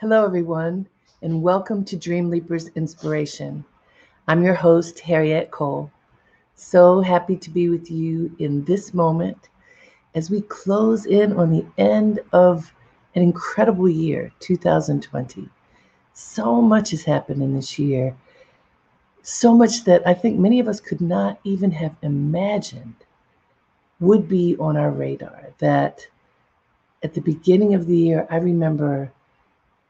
Hello, everyone, and welcome to Dream Leapers Inspiration. I'm your host, Harriet Cole. So happy to be with you in this moment as we close in on the end of an incredible year, 2020. So much has happened in this year, so much that I think many of us could not even have imagined would be on our radar. That at the beginning of the year, I remember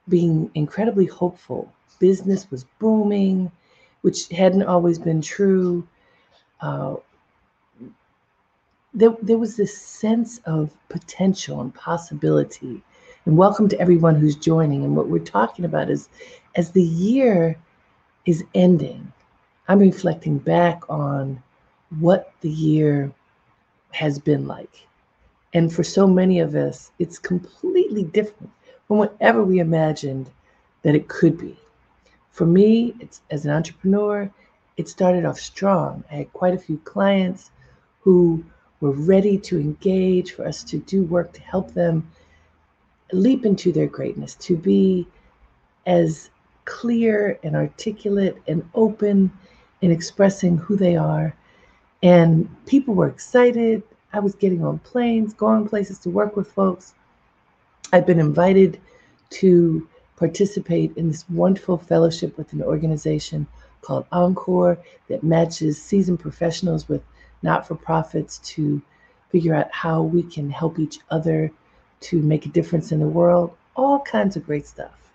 being incredibly hopeful. Business was booming, which hadn't always been true. Uh, there, there was this sense of potential and possibility. And welcome to everyone who's joining. And what we're talking about is as the year is ending, I'm reflecting back on what the year has been like. And for so many of us, it's completely different from whatever we imagined that it could be. For me, it's as an entrepreneur, it started off strong. I had quite a few clients who were ready to engage for us to do work to help them leap into their greatness, to be as clear and articulate and open in expressing who they are. And people were excited. I was getting on planes, going places to work with folks. I've been invited to participate in this wonderful fellowship with an organization called Encore that matches seasoned professionals with not for profits to figure out how we can help each other to make a difference in the world. All kinds of great stuff.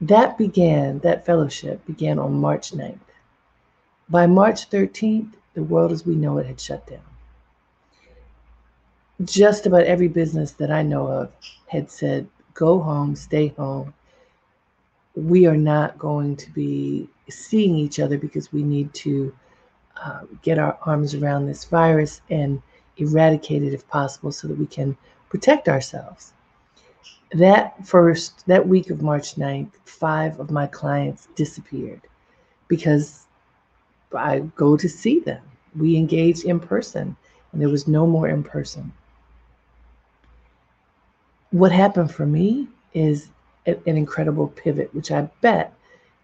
That began, that fellowship began on March 9th. By March 13th, the world as we know it had shut down just about every business that I know of had said, go home, stay home. We are not going to be seeing each other because we need to uh, get our arms around this virus and eradicate it if possible so that we can protect ourselves. That first, that week of March 9th, five of my clients disappeared because I go to see them. We engage in person and there was no more in person what happened for me is a, an incredible pivot, which I bet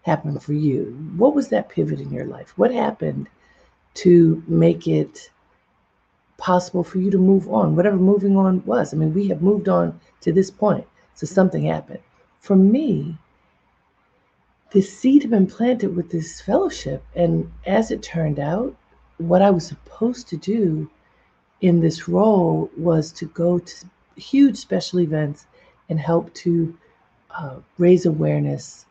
happened for you. What was that pivot in your life? What happened to make it possible for you to move on, whatever moving on was? I mean, we have moved on to this point, so something happened. For me, the seed had been planted with this fellowship, and as it turned out, what I was supposed to do in this role was to go to huge special events and help to uh, raise awareness,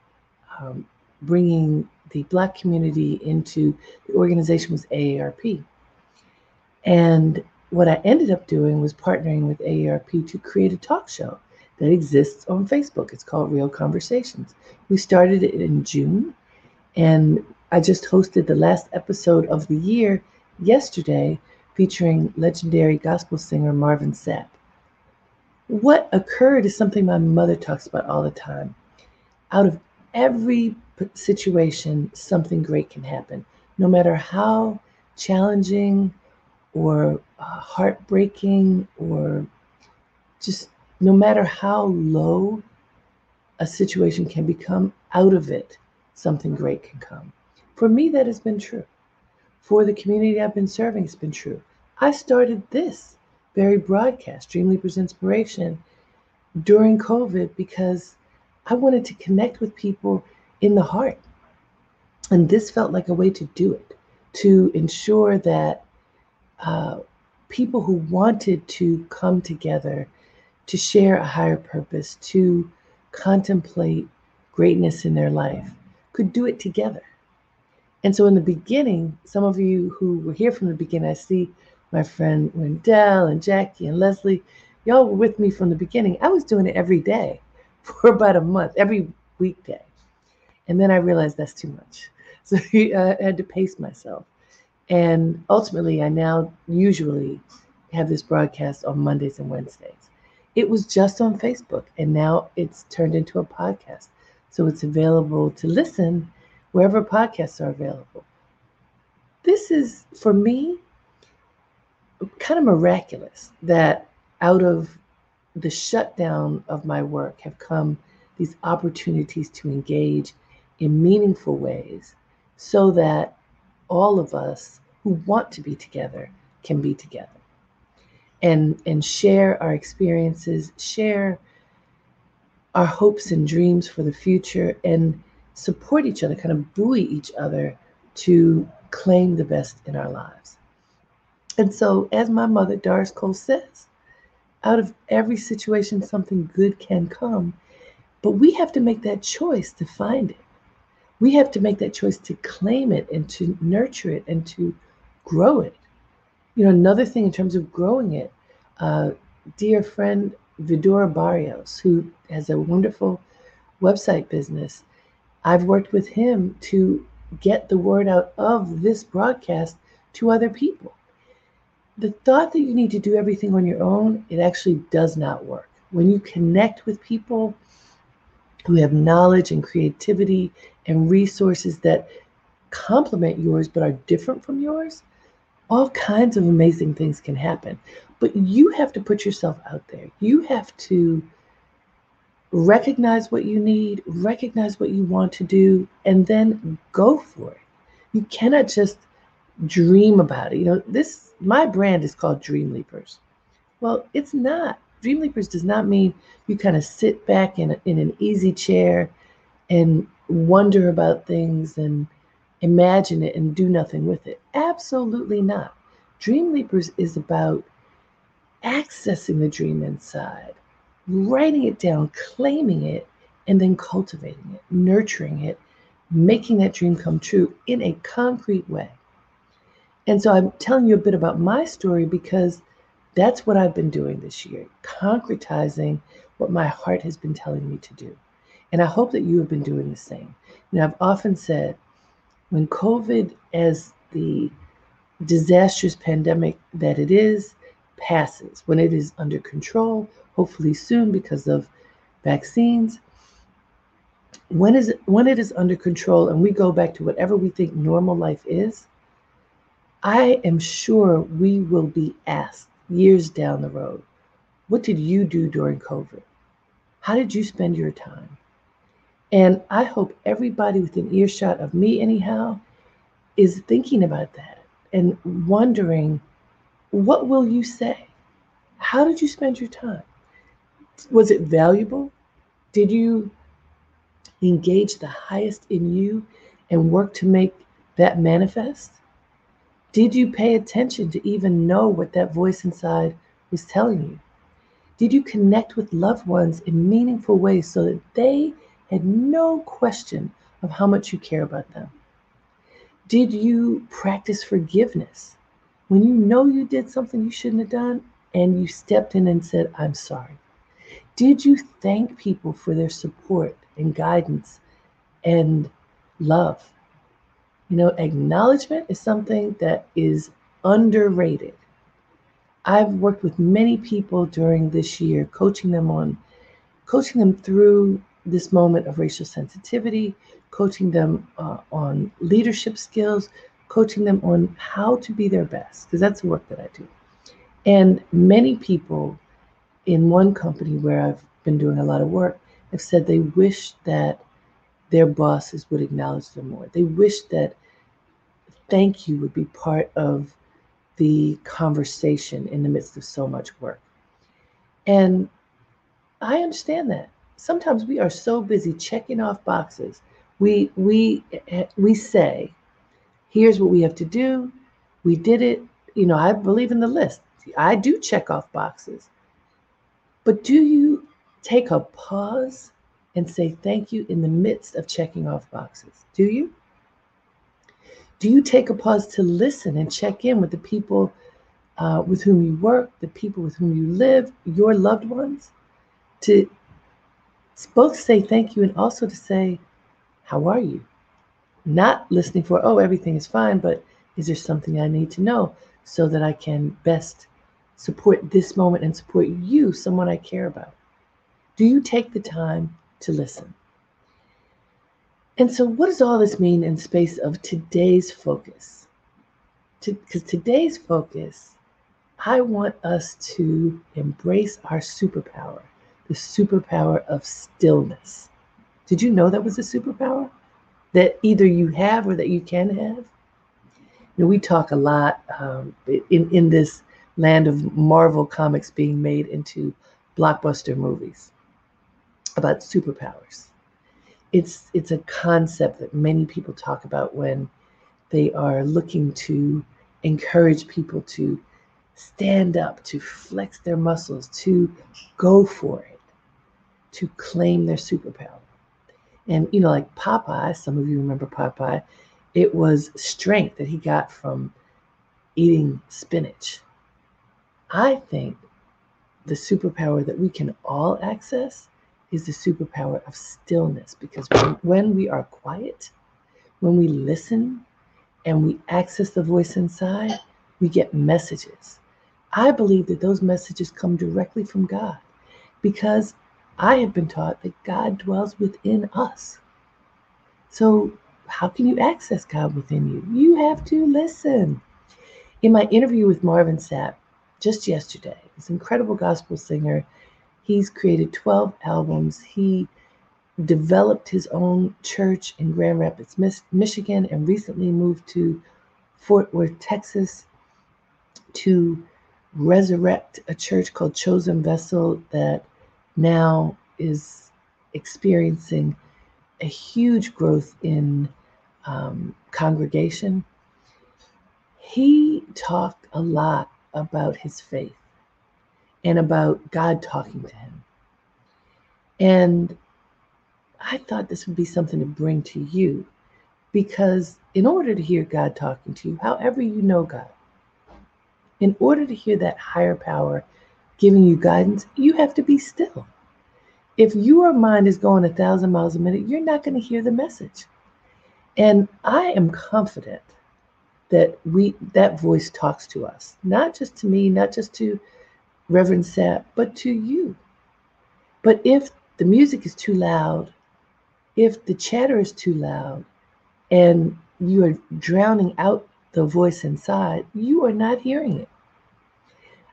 um, bringing the Black community into the organization was AARP. And what I ended up doing was partnering with AARP to create a talk show that exists on Facebook. It's called Real Conversations. We started it in June, and I just hosted the last episode of the year yesterday featuring legendary gospel singer Marvin Sapp what occurred is something my mother talks about all the time. Out of every situation, something great can happen, no matter how challenging or uh, heartbreaking or just no matter how low a situation can become, out of it, something great can come. For me, that has been true. For the community I've been serving, it's been true. I started this very broadcast, Dream Leapers Inspiration, during COVID because I wanted to connect with people in the heart. And this felt like a way to do it, to ensure that uh, people who wanted to come together to share a higher purpose, to contemplate greatness in their life, could do it together. And so, in the beginning, some of you who were here from the beginning, I see my friend Wendell and Jackie and Leslie, y'all were with me from the beginning. I was doing it every day for about a month, every weekday. And then I realized that's too much. So uh, I had to pace myself. And ultimately, I now usually have this broadcast on Mondays and Wednesdays. It was just on Facebook, and now it's turned into a podcast. So it's available to listen wherever podcasts are available. This is, for me, kind of miraculous that out of the shutdown of my work have come these opportunities to engage in meaningful ways so that all of us who want to be together can be together. And and share our experiences share our hopes and dreams for the future and support each other kind of buoy each other to claim the best in our lives and so as my mother doris cole says out of every situation something good can come but we have to make that choice to find it we have to make that choice to claim it and to nurture it and to grow it. You know, another thing in terms of growing it, uh, dear friend Vidura Barrios, who has a wonderful website business, I've worked with him to get the word out of this broadcast to other people. The thought that you need to do everything on your own, it actually does not work. When you connect with people who have knowledge and creativity and resources that complement yours but are different from yours, all kinds of amazing things can happen. But you have to put yourself out there. You have to recognize what you need, recognize what you want to do, and then go for it. You cannot just dream about it. You know, this my brand is called Dream Leapers. Well, it's not. Dream Leapers does not mean you kind of sit back in, in an easy chair and wonder about things and imagine it and do nothing with it. Absolutely not. Dream Leapers is about accessing the dream inside, writing it down, claiming it, and then cultivating it, nurturing it, making that dream come true in a concrete way. And so I'm telling you a bit about my story because that's what I've been doing this year, concretizing what my heart has been telling me to do. And I hope that you have been doing the same. Know, I've often said when COVID, as the disastrous pandemic that it is, passes, when it is under control, hopefully soon because of vaccines, when is it, when it is under control and we go back to whatever we think normal life is, I am sure we will be asked years down the road, what did you do during COVID? How did you spend your time? And I hope everybody within earshot of me, anyhow, is thinking about that and wondering what will you say? How did you spend your time? Was it valuable? Did you engage the highest in you and work to make that manifest? Did you pay attention to even know what that voice inside was telling you? Did you connect with loved ones in meaningful ways so that they had no question of how much you care about them? Did you practice forgiveness when you know you did something you shouldn't have done and you stepped in and said, I'm sorry? Did you thank people for their support and guidance and love? You know, acknowledgement is something that is underrated. I've worked with many people during this year, coaching them on, coaching them through this moment of racial sensitivity, coaching them uh, on leadership skills, coaching them on how to be their best, because that's the work that I do. And many people in one company where I've been doing a lot of work have said they wish that their bosses would acknowledge them more. They wish that thank you would be part of the conversation in the midst of so much work. And I understand that sometimes we are so busy checking off boxes. We we we say, here's what we have to do. We did it. You know, I believe in the list. I do check off boxes. But do you take a pause and say thank you in the midst of checking off boxes? Do you? Do you take a pause to listen and check in with the people uh, with whom you work, the people with whom you live, your loved ones, to both say thank you and also to say, How are you? Not listening for, Oh, everything is fine, but is there something I need to know so that I can best support this moment and support you, someone I care about? Do you take the time to listen? And so, what does all this mean in space of today's focus? Because to, today's focus, I want us to embrace our superpower the superpower of stillness. Did you know that was a superpower that either you have or that you can have? You know, we talk a lot um, in in this land of Marvel comics being made into blockbuster movies about superpowers. It's it's a concept that many people talk about when they are looking to encourage people to stand up, to flex their muscles, to go for it, to claim their superpower. And, you know, like Popeye, some of you remember Popeye, it was strength that he got from eating spinach. I think the superpower that we can all access is the superpower of stillness because when, we are quiet, when we listen and we access the voice inside, we get messages. I believe that those messages come directly from God because I have been taught that God dwells within us. So, how can you access God within you? You have to listen. In my interview with Marvin Sapp just yesterday, this incredible gospel singer, he's created 12 albums. He developed his own church in Grand Rapids, Michigan, and recently moved to Fort Worth, Texas to resurrect a church called Chosen Vessel that now is experiencing a huge growth in um, congregation. He talked a lot about his faith and about God talking to him. And I thought this would be something to bring to you because, in order to hear God talking to you, however you know God, in order to hear that higher power giving you guidance, you have to be still. If your mind is going a thousand miles a minute, you're not going to hear the message. And I am confident that we that voice talks to us, not just to me, not just to Reverend Sapp, but to you. But if the music is too loud, if the chatter is too loud, and you are drowning out the voice inside, you are not hearing it.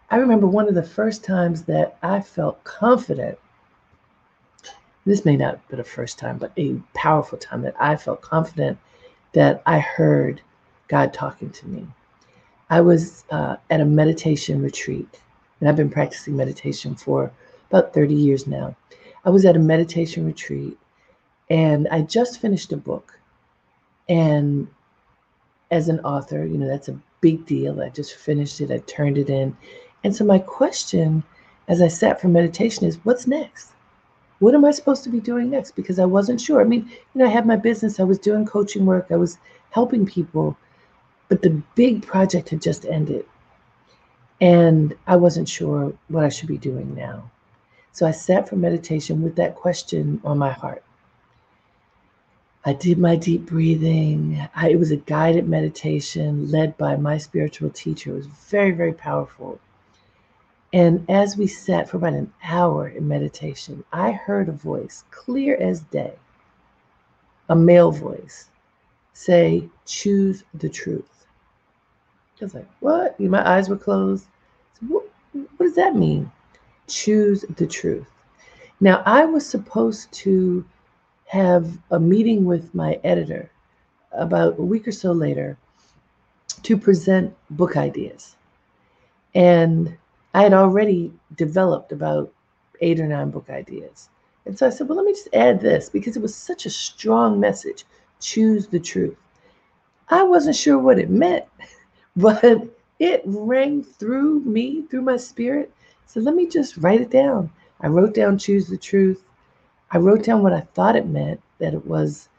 I remember one of the first times that I felt confident. This may not be the first time, but a powerful time that I felt confident that I heard God talking to me. I was uh, at a meditation retreat, and I've been practicing meditation for about 30 years now. I was at a meditation retreat, and I just finished a book. And as an author, you know, that's a big deal. I just finished it, I turned it in. And so, my question as I sat for meditation is what's next? What am I supposed to be doing next? Because I wasn't sure. I mean, you know, I had my business, I was doing coaching work, I was helping people, but the big project had just ended. And I wasn't sure what I should be doing now. So I sat for meditation with that question on my heart. I did my deep breathing. I, it was a guided meditation led by my spiritual teacher. It was very, very powerful. And as we sat for about an hour in meditation, I heard a voice, clear as day, a male voice, say, Choose the truth. I was like, What? My eyes were closed. What, what does that mean? Choose the truth. Now, I was supposed to have a meeting with my editor about a week or so later to present book ideas. And I had already developed about eight or nine book ideas. And so I said, well, let me just add this because it was such a strong message choose the truth. I wasn't sure what it meant, but it rang through me, through my spirit. So let me just write it down. I wrote down choose the truth. I wrote down what I thought it meant that it was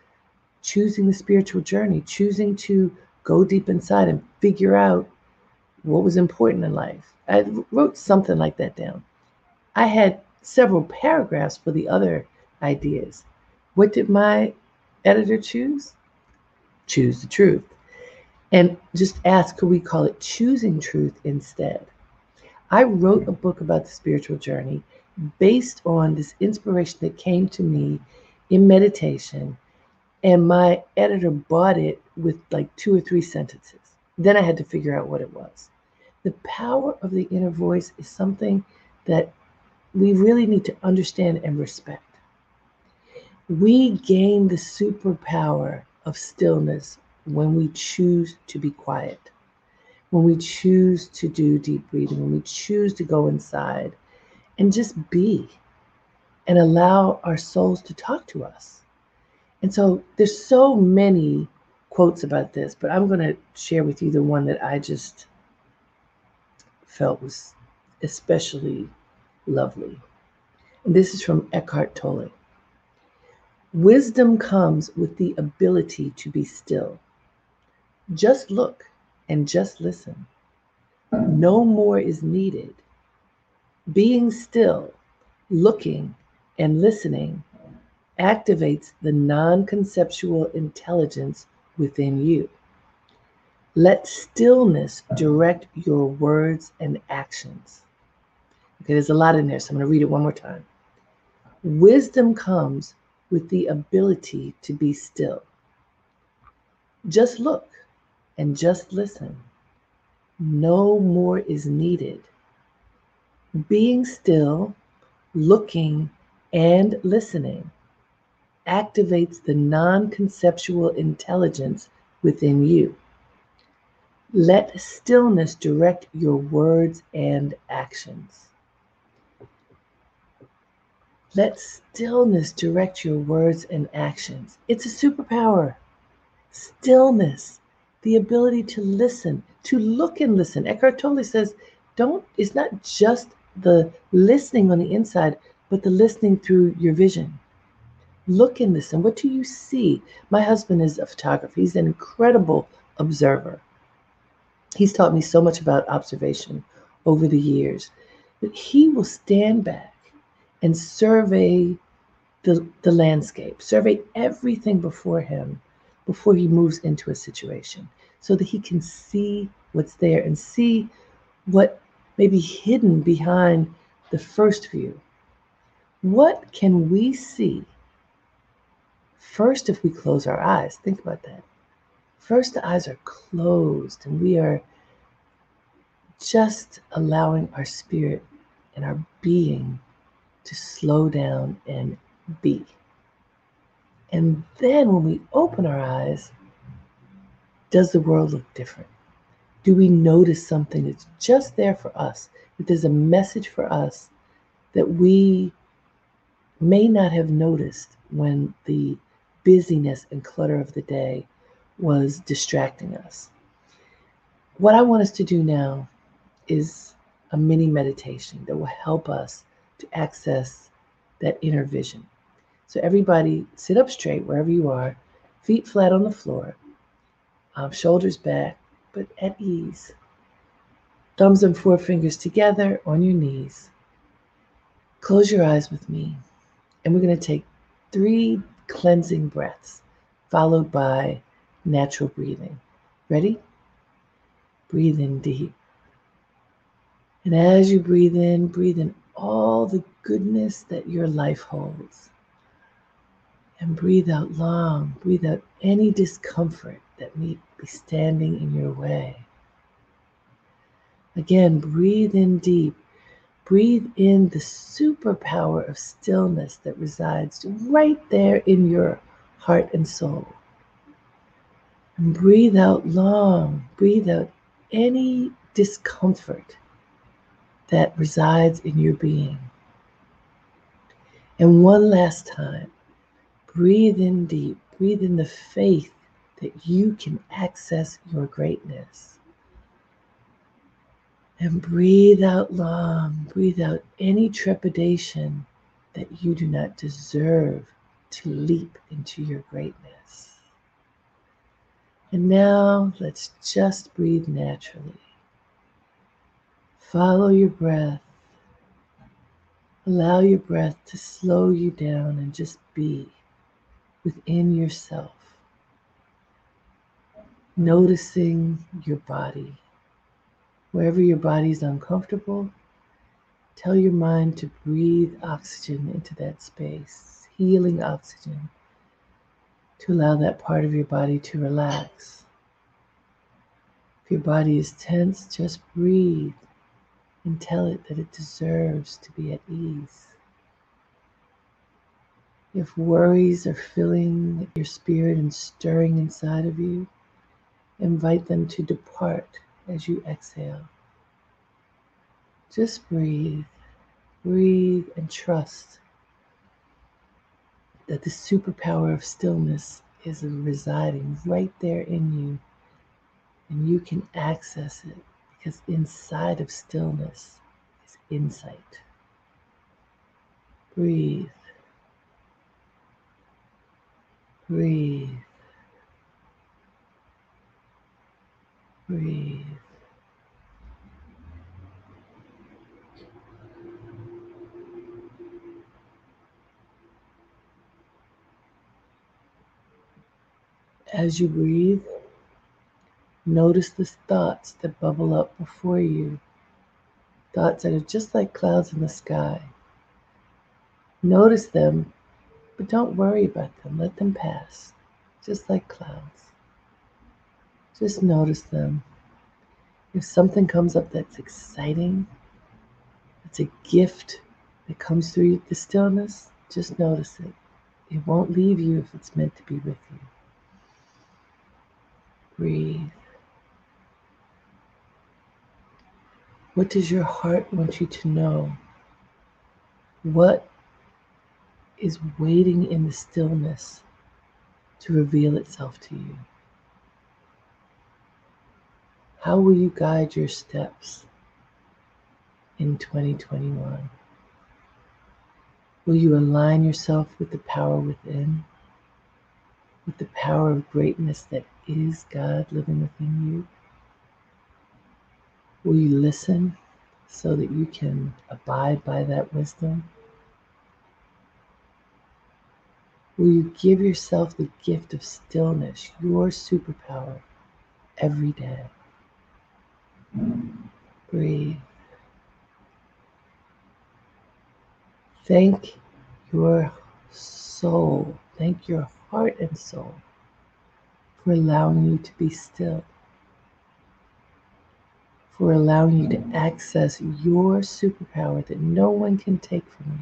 choosing the spiritual journey, choosing to go deep inside and figure out what was important in life. I wrote something like that down. I had several paragraphs for the other ideas. What did my editor choose? Choose the truth. And just ask, could we call it choosing truth instead? I wrote a book about the spiritual journey based on this inspiration that came to me in meditation. And my editor bought it with like two or three sentences. Then I had to figure out what it was. The power of the inner voice is something that we really need to understand and respect. We gain the superpower of stillness when we choose to be quiet, when we choose to do deep breathing, when we choose to go inside and just be and allow our souls to talk to us. And so there's so many quotes about this, but I'm going to share with you the one that I just felt was especially lovely. And this is from Eckhart Tolle. Wisdom comes with the ability to be still. Just look and just listen. No more is needed. Being still, looking, and listening activates the non conceptual intelligence within you. Let stillness direct your words and actions. Okay, there's a lot in there, so I'm going to read it one more time. Wisdom comes with the ability to be still. Just look and just listen. No more is needed. Being still, looking, and listening activates the non conceptual intelligence within you. Let stillness direct your words and actions. Let stillness direct your words and actions. It's a superpower. Stillness, the ability to listen, to look and listen. Eckhart Tolle says, don't, it's not just the listening on the inside, but the listening through your vision. Look and listen. What do you see? My husband is a photographer, he's an incredible observer. He's taught me so much about observation over the years. But he will stand back and survey the, the landscape, survey everything before him before he moves into a situation so that he can see what's there and see what may be hidden behind the first view. What can we see first if we close our eyes? Think about that. First, the eyes are closed and we are just allowing our spirit and our being to slow down and be. And then when we open our eyes, does the world look different? Do we notice something that's just there for us? That there's a message for us that we may not have noticed when the busyness and clutter of the day was distracting us. What I want us to do now is a mini meditation that will help us to access that inner vision. So, everybody sit up straight wherever you are, feet flat on the floor, um, shoulders back, but at ease. Thumbs and forefingers together on your knees. Close your eyes with me, and we're going to take three cleansing breaths, followed by natural breathing. Ready? Breathe in deep. And as you breathe in, breathe in all the goodness that your life holds. And breathe out long. Breathe out any discomfort that may be standing in your way. Again, breathe in deep. Breathe in the superpower of stillness that resides right there in your heart and soul. And breathe out long. Breathe out any discomfort that resides in your being. And one last time, breathe in deep. Breathe in the faith that you can access your greatness. And breathe out long. Breathe out any trepidation that you do not deserve to leap into your greatness. And now let's just breathe naturally. Follow your breath. Allow your breath to slow you down and just be within yourself. Noticing your body. Wherever your body is uncomfortable, tell your mind to breathe oxygen into that space, healing oxygen, to allow that part of your body to relax. If your body is tense, just breathe and tell it that it deserves to be at ease. If worries are filling your spirit and stirring inside of you, invite them to depart as you exhale. Just breathe, breathe, and trust that the superpower of stillness is residing right there in you, and you can access it because inside of stillness is insight. Breathe. Breathe. Breathe. As you breathe, notice the thoughts that bubble up before you, thoughts that are just like clouds in the sky. Notice them, but don't worry about them. Let them pass, just like clouds. Just notice them. If something comes up that's exciting, it's a gift that comes through the stillness, just notice it. It won't leave you if it's meant to be with you. Breathe. What does your heart want you to know? What is waiting in the stillness to reveal itself to you? How will you guide your steps in 2021? Will you align yourself with the power within? with the power of greatness that is God living within you? Will you listen so that you can abide by that wisdom? Will you give yourself the gift of stillness, your superpower, every day? Breathe. Thank your soul, thank your heart and soul for allowing you to be still, for allowing you to access your superpower that no one can take from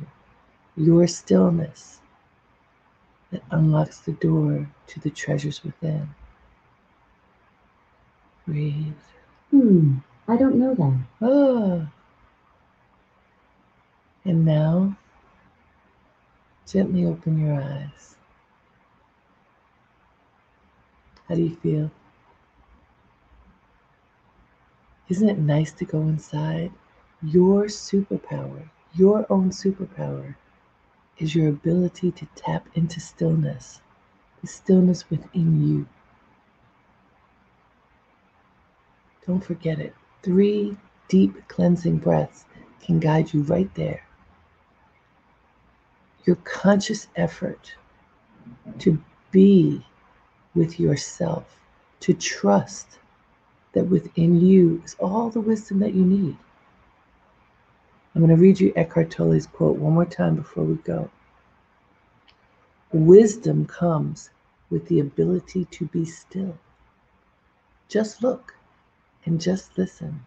you, your stillness that unlocks the door to the treasures within. Breathe. Hmm, I don't know that. Ah. And now, gently open your eyes. How do you feel? Isn't it nice to go inside? Your superpower, your own superpower, is your ability to tap into stillness, the stillness within you. Don't forget it. Three deep cleansing breaths can guide you right there. Your conscious effort to be with yourself, to trust that within you is all the wisdom that you need. I'm going to read you Eckhart Tolle's quote one more time before we go. Wisdom comes with the ability to be still. Just look and just listen.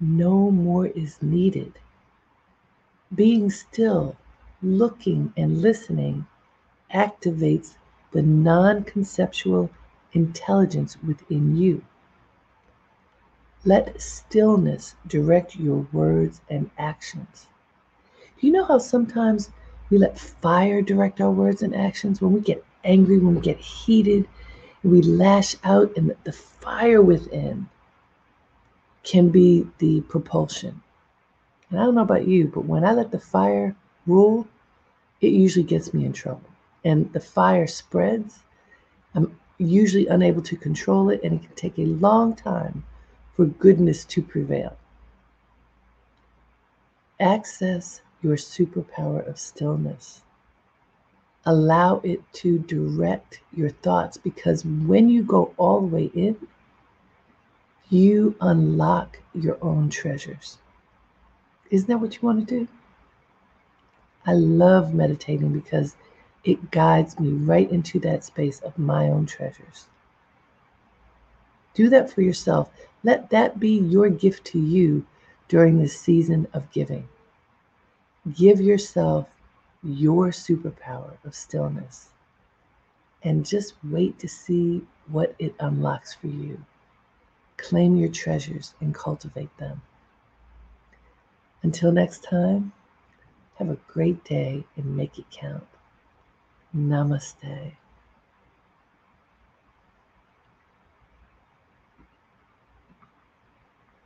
No more is needed. Being still, looking, and listening activates the non conceptual intelligence within you. Let stillness direct your words and actions. You know how sometimes we let fire direct our words and actions? When we get angry, when we get heated, we lash out, and the fire within can be the propulsion. And I don't know about you, but when I let the fire rule, it usually gets me in trouble and the fire spreads, I'm usually unable to control it, and it can take a long time for goodness to prevail. Access your superpower of stillness. Allow it to direct your thoughts because when you go all the way in, you unlock your own treasures. Isn't that what you want to do? I love meditating because it guides me right into that space of my own treasures. Do that for yourself. Let that be your gift to you during this season of giving. Give yourself your superpower of stillness and just wait to see what it unlocks for you. Claim your treasures and cultivate them. Until next time, have a great day and make it count. Namaste.